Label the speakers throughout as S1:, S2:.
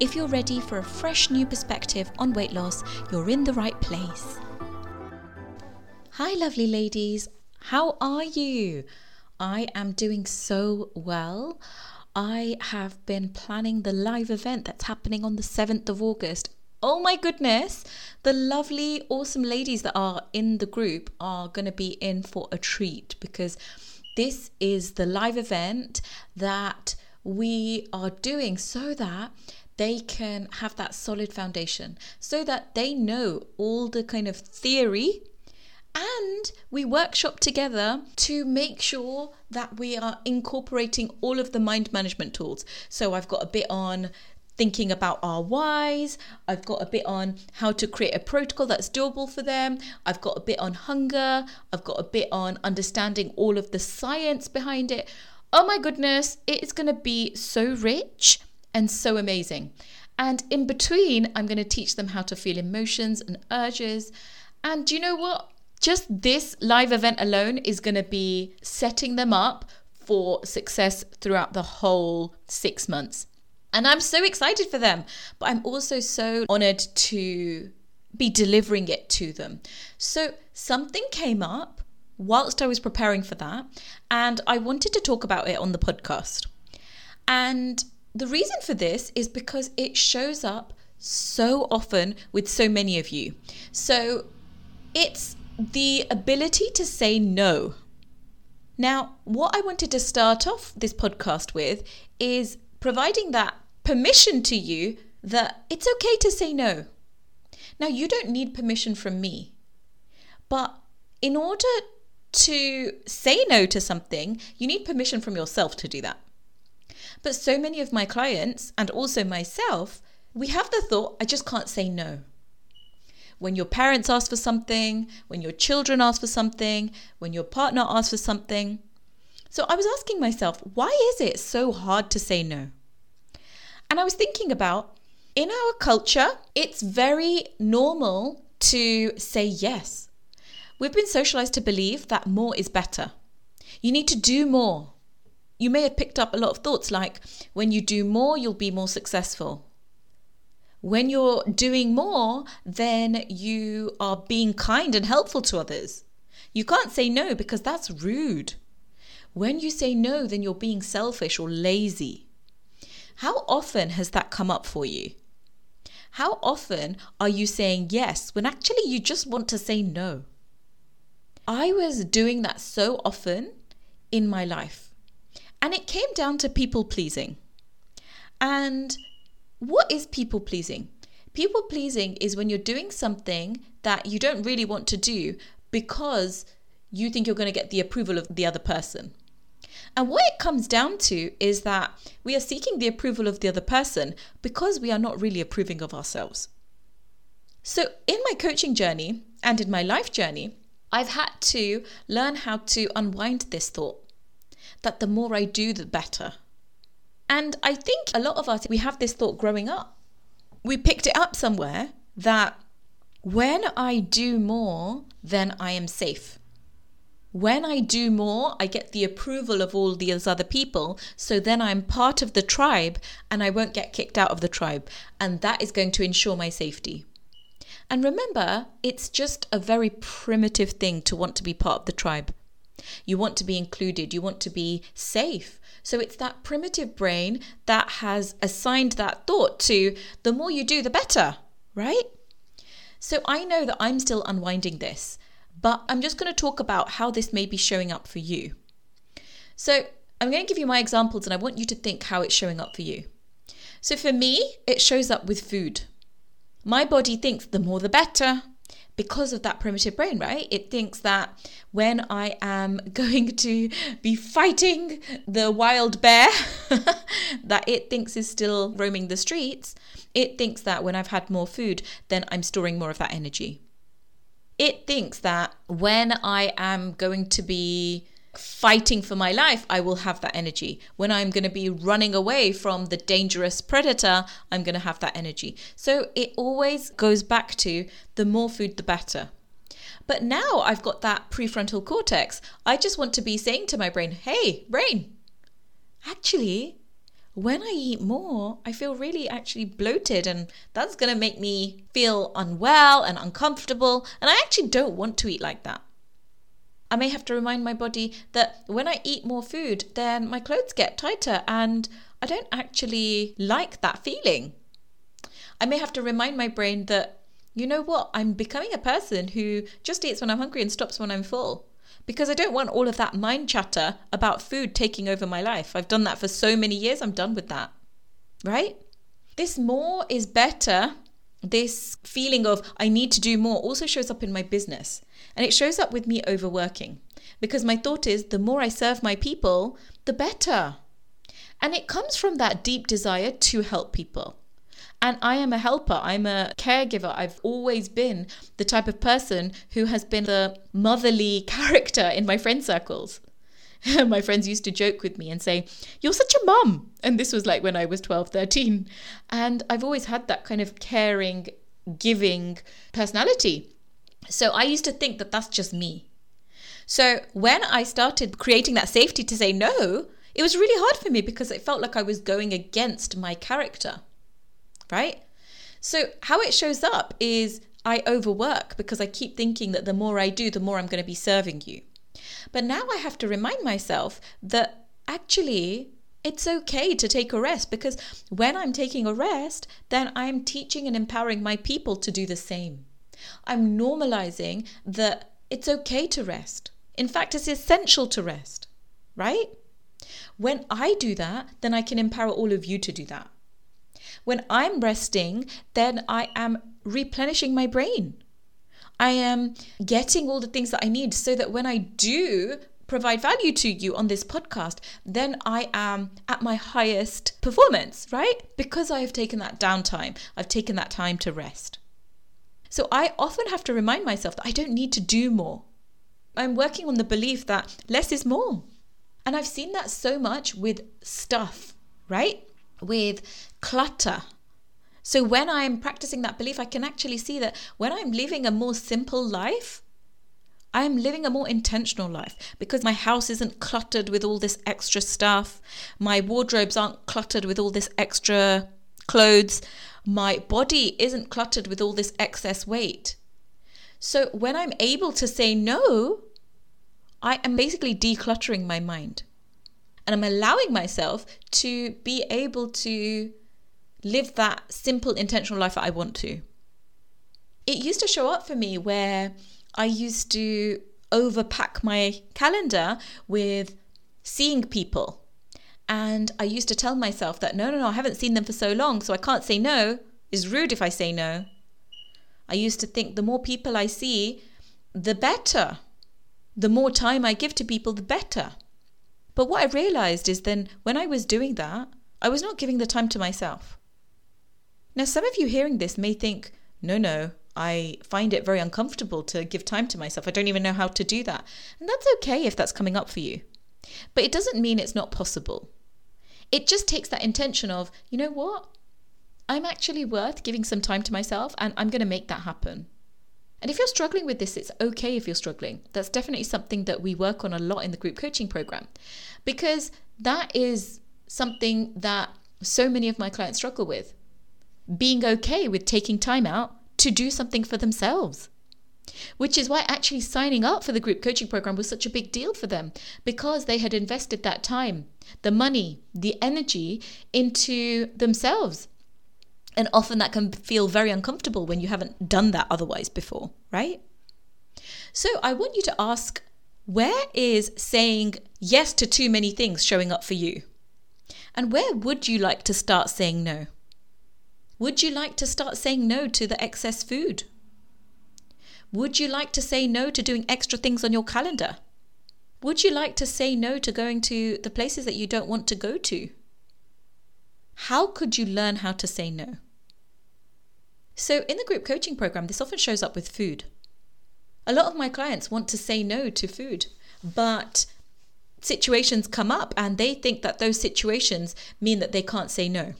S1: If you're ready for a fresh new perspective on weight loss, you're in the right place. Hi, lovely ladies. How are you? I am doing so well. I have been planning the live event that's happening on the 7th of August. Oh my goodness, the lovely, awesome ladies that are in the group are going to be in for a treat because this is the live event that we are doing so that they can have that solid foundation so that they know all the kind of theory and we workshop together to make sure that we are incorporating all of the mind management tools. So I've got a bit on thinking about our whys. I've got a bit on how to create a protocol that's doable for them. I've got a bit on hunger. I've got a bit on understanding all of the science behind it. Oh my goodness, it is going to be so rich and so amazing. And in between, I'm going to teach them how to feel emotions and urges. And do you know what? Just this live event alone is going to be setting them up for success throughout the whole six months. And I'm so excited for them, but I'm also so honored to be delivering it to them. So something came up whilst I was preparing for that, and I wanted to talk about it on the podcast. And the reason for this is because it shows up so often with so many of you. So it's the ability to say no. Now, what I wanted to start off this podcast with is providing that permission to you that it's okay to say no. Now, you don't need permission from me, but in order to say no to something, you need permission from yourself to do that. But so many of my clients and also myself, we have the thought, I just can't say no. When your parents ask for something, when your children ask for something, when your partner asks for something. So I was asking myself, why is it so hard to say no? And I was thinking about in our culture, it's very normal to say yes. We've been socialized to believe that more is better. You need to do more you may have picked up a lot of thoughts like when you do more, you'll be more successful. When you're doing more, then you are being kind and helpful to others. You can't say no because that's rude. When you say no, then you're being selfish or lazy. How often has that come up for you? How often are you saying yes when actually you just want to say no? I was doing that so often in my life. And it came down to people pleasing. And what is people pleasing? People pleasing is when you're doing something that you don't really want to do because you think you're going to get the approval of the other person. And what it comes down to is that we are seeking the approval of the other person because we are not really approving of ourselves. So, in my coaching journey and in my life journey, I've had to learn how to unwind this thought that the more I do, the better. And I think a lot of us, we have this thought growing up. We picked it up somewhere that when I do more, then I am safe. When I do more, I get the approval of all these other people. So then I'm part of the tribe and I won't get kicked out of the tribe. And that is going to ensure my safety. And remember, it's just a very primitive thing to want to be part of the tribe. You want to be included, you want to be safe. So it's that primitive brain that has assigned that thought to the more you do, the better, right? So I know that I'm still unwinding this, but I'm just going to talk about how this may be showing up for you. So I'm going to give you my examples and I want you to think how it's showing up for you. So for me, it shows up with food. My body thinks the more the better because of that primitive brain, right? It thinks that when I am going to be fighting the wild bear that it thinks is still roaming the streets, it thinks that when I've had more food, then I'm storing more of that energy. It thinks that when I am going to be fighting for my life, I will have that energy. When I'm going to be running away from the dangerous predator, I'm going to have that energy. So it always goes back to the more food, the better. But now I've got that prefrontal cortex. I just want to be saying to my brain, hey, brain, actually, when I eat more, I feel really actually bloated, and that's going to make me feel unwell and uncomfortable. And I actually don't want to eat like that. I may have to remind my body that when I eat more food, then my clothes get tighter and I don't actually like that feeling. I may have to remind my brain that, you know what, I'm becoming a person who just eats when I'm hungry and stops when I'm full. Because I don't want all of that mind chatter about food taking over my life. I've done that for so many years, I'm done with that. Right? This more is better this feeling of I need to do more also shows up in my business. And it shows up with me overworking because my thought is the more I serve my people, the better. And it comes from that deep desire to help people. And I am a helper. I'm a caregiver. I've always been the type of person who has been the motherly character in my friend circles. my friends used to joke with me and say, You're such a mum. And this was like when I was 12, 13. And I've always had that kind of caring, giving personality. So I used to think that that's just me. So when I started creating that safety to say no, it was really hard for me because it felt like I was going against my character. Right? So how it shows up is I overwork because I keep thinking that the more I do, the more I'm going to be serving you. But now I have to remind myself that actually it's okay to take a rest because when I'm taking a rest, then I'm teaching and empowering my people to do the same. I'm normalizing that it's okay to rest. In fact, it's essential to rest, right? When I do that, then I can empower all of you to do that. When I'm resting, then I am replenishing my brain. I am getting all the things that I need so that when I do provide value to you on this podcast, then I am at my highest performance, right? Because I have taken that downtime, I've taken that time to rest. So I often have to remind myself that I don't need to do more. I'm working on the belief that less is more. And I've seen that so much with stuff, right? With clutter, so when I'm practicing that belief, I can actually see that when I'm living a more simple life, I'm living a more intentional life because my house isn't cluttered with all this extra stuff. My wardrobes aren't cluttered with all this extra clothes. My body isn't cluttered with all this excess weight. So when I'm able to say no, I am basically decluttering my mind. And I'm allowing myself to be able to live that simple, intentional life that I want to. It used to show up for me where I used to overpack my calendar with seeing people. And I used to tell myself that no, no, no, I haven't seen them for so long, so I can't say no. It's rude if I say no. I used to think the more people I see, the better. The more time I give to people, the better. But what I realized is then when I was doing that, I was not giving the time to myself. Now, some of you hearing this may think, no, no, I find it very uncomfortable to give time to myself. I don't even know how to do that. And that's okay if that's coming up for you. But it doesn't mean it's not possible. It just takes that intention of, you know what? I'm actually worth giving some time to myself and I'm going to make that happen. And if you're struggling with this, it's okay if you're struggling. That's definitely something that we work on a lot in the group coaching program because that is something that so many of my clients struggle with being okay with taking time out to do something for themselves. Which is why actually signing up for the group coaching program was such a big deal for them because they had invested that time, the money, the energy into themselves. And often that can feel very uncomfortable when you haven't done that otherwise before, right? So I want you to ask where is saying yes to too many things showing up for you? And where would you like to start saying no? Would you like to start saying no to the excess food? Would you like to say no to doing extra things on your calendar? Would you like to say no to going to the places that you don't want to go to? How could you learn how to say no? So, in the group coaching program, this often shows up with food. A lot of my clients want to say no to food, but situations come up and they think that those situations mean that they can't say no.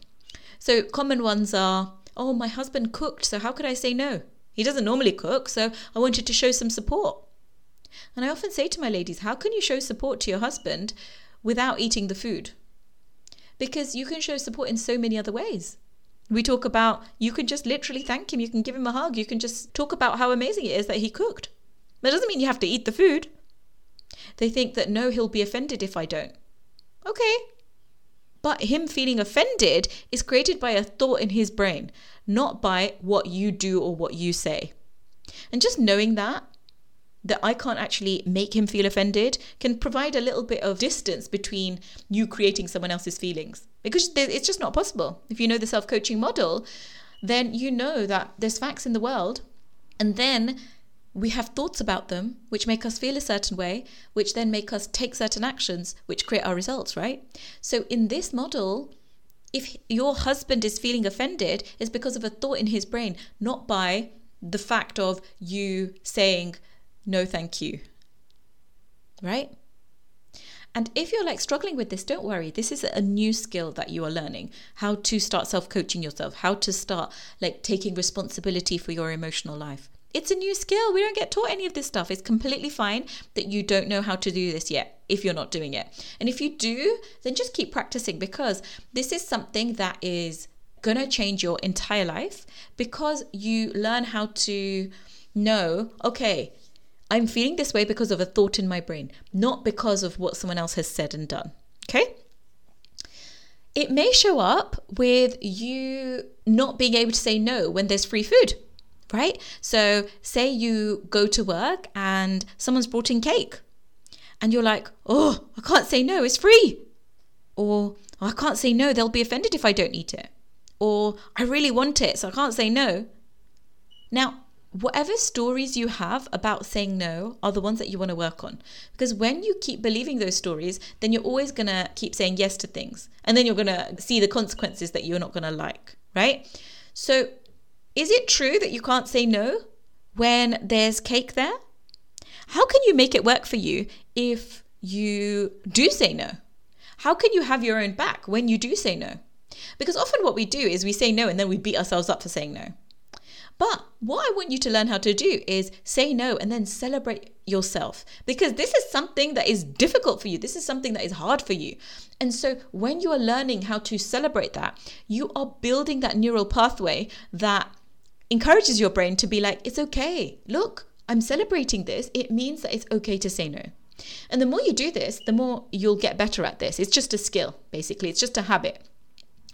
S1: So, common ones are, oh, my husband cooked, so how could I say no? He doesn't normally cook, so I wanted to show some support. And I often say to my ladies, how can you show support to your husband without eating the food? Because you can show support in so many other ways. We talk about you can just literally thank him, you can give him a hug, you can just talk about how amazing it is that he cooked. That doesn't mean you have to eat the food. They think that no, he'll be offended if I don't. Okay. But him feeling offended is created by a thought in his brain, not by what you do or what you say. And just knowing that, that I can't actually make him feel offended can provide a little bit of distance between you creating someone else's feelings because it's just not possible. If you know the self coaching model, then you know that there's facts in the world, and then we have thoughts about them which make us feel a certain way, which then make us take certain actions which create our results, right? So in this model, if your husband is feeling offended, it's because of a thought in his brain, not by the fact of you saying, no, thank you. Right? And if you're like struggling with this, don't worry. This is a new skill that you are learning how to start self coaching yourself, how to start like taking responsibility for your emotional life. It's a new skill. We don't get taught any of this stuff. It's completely fine that you don't know how to do this yet if you're not doing it. And if you do, then just keep practicing because this is something that is going to change your entire life because you learn how to know, okay, I'm feeling this way because of a thought in my brain, not because of what someone else has said and done. Okay? It may show up with you not being able to say no when there's free food right? So, say you go to work and someone's brought in cake, and you're like, oh, I can't say no, it's free. Or, oh, I can't say no, they'll be offended if I don't eat it. Or, I really want it, so I can't say no. Now, whatever stories you have about saying no are the ones that you want to work on. Because when you keep believing those stories, then you're always going to keep saying yes to things. And then you're going to see the consequences that you're not going to like, right? So is it true that you can't say no when there's cake there? How can you make it work for you if you do say no? How can you have your own back when you do say no? Because often what we do is we say no and then we beat ourselves up for saying no. But what I want you to learn how to do is say no and then celebrate yourself because this is something that is difficult for you. This is something that is hard for you. And so when you are learning how to celebrate that, you are building that neural pathway that encourages your brain to be like, it's okay. Look, I'm celebrating this. It means that it's okay to say no. And the more you do this, the more you'll get better at this. It's just a skill, basically, it's just a habit.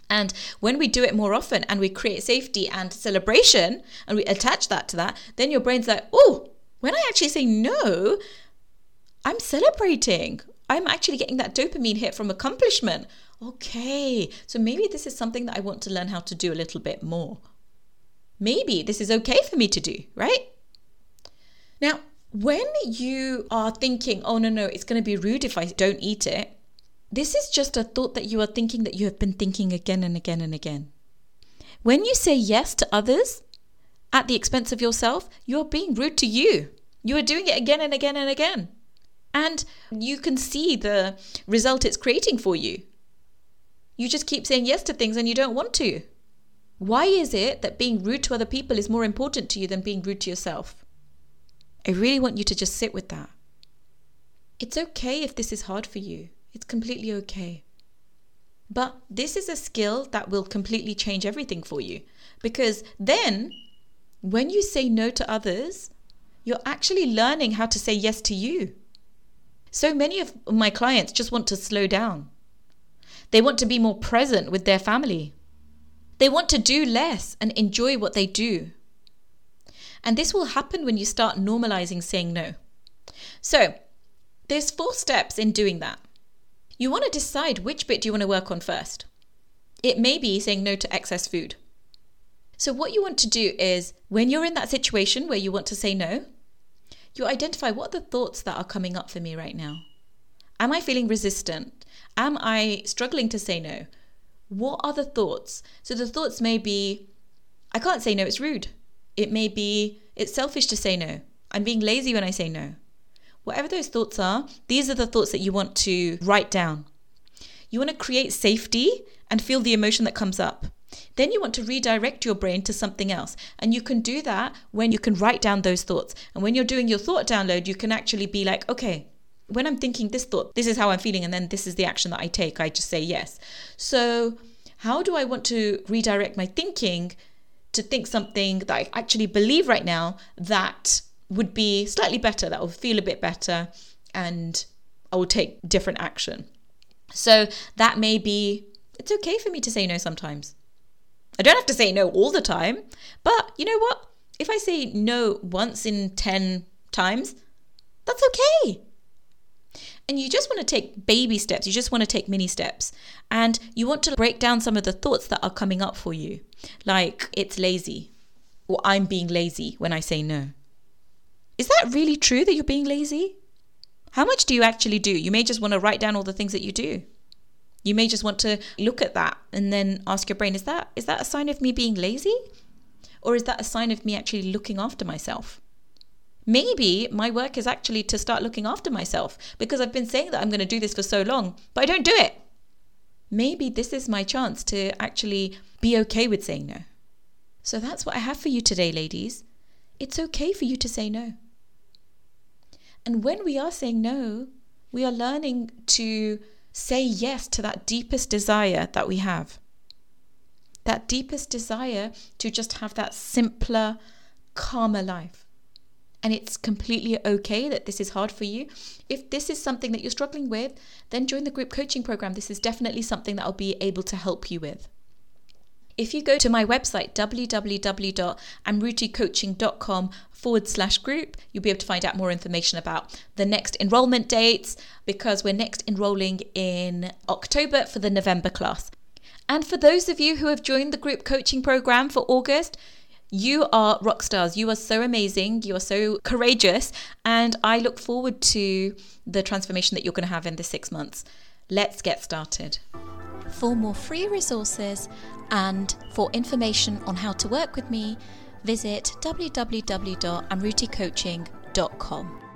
S1: And when we do it more often and we create safety and celebration and we attach that to that, then your brain's like, oh, when I actually say no, I'm celebrating. I'm actually getting that dopamine hit from accomplishment. Okay, so maybe this is something that I want to learn how to do a little bit more maybe this is okay for me to do, right? Now, when you are thinking, oh no, no, it's going to be rude if I don't eat it, this is just a thought that you are thinking that you have been thinking again and again and again. When you say yes to others at the expense of yourself, you're being rude to you. You are doing it again and again and again. And you can see the result it's creating for you. You just keep saying yes to things and you don't want to. Why is it that being rude to other people is more important to you than being rude to yourself? I really want you to just sit with that. It's okay if this is hard for you, it's completely okay. But this is a skill that will completely change everything for you because then when you say no to others, you're actually learning how to say yes to you. So many of my clients just want to slow down. They want to be more present with their family. They want to do less and enjoy what they do. And this will happen when you start normalizing saying no. So, there's four steps in doing that. You want to decide which bit do you want to work on first. It may be saying no to excess food. So, what you want to do is when you're in that situation where you want to say no, you identify what are the thoughts that are coming up for me right now. Am I feeling resistant? Am I struggling to say no? What are the thoughts? So, the thoughts may be, I can't say no, it's rude. It may be, it's selfish to say no. I'm being lazy when I say no. Whatever those thoughts are, these are the thoughts that you want to write down. You want to create safety and feel the emotion that comes up. Then you want to redirect your brain to something else. And you can do that when you can write down those thoughts. And when you're doing your thought download, you can actually be like, okay, when I'm thinking this thought, this is how I'm feeling, and then this is the action that I take. I just say yes. So, how do I want to redirect my thinking to think something that I actually believe right now that would be slightly better, that will feel a bit better, and I will take different action? So, that may be it's okay for me to say no sometimes. I don't have to say no all the time, but you know what? If I say no once in 10 times, that's okay. And you just want to take baby steps. You just want to take mini steps. And you want to break down some of the thoughts that are coming up for you, like it's lazy, or I'm being lazy when I say no. Is that really true that you're being lazy? How much do you actually do? You may just want to write down all the things that you do. You may just want to look at that and then ask your brain, is that is that a sign of me being lazy? Or is that a sign of me actually looking after myself? Maybe my work is actually to start looking after myself because I've been saying that I'm going to do this for so long, but I don't do it. Maybe this is my chance to actually be okay with saying no. So that's what I have for you today, ladies. It's okay for you to say no. And when we are saying no, we are learning to say yes to that deepest desire that we have. That deepest desire to just have that simpler, calmer life. And it's completely okay that this is hard for you. If this is something that you're struggling with, then join the group coaching program. This is definitely something that I'll be able to help you with. If you go to my website, www.amruticoaching.com forward slash group, you'll be able to find out more information about the next enrollment dates because we're next enrolling in October for the November class. And for those of you who have joined the group coaching program for August, you are rock stars. You are so amazing. You are so courageous. And I look forward to the transformation that you're going to have in the six months. Let's get started. For more free resources and for information on how to work with me, visit www.amruticoaching.com.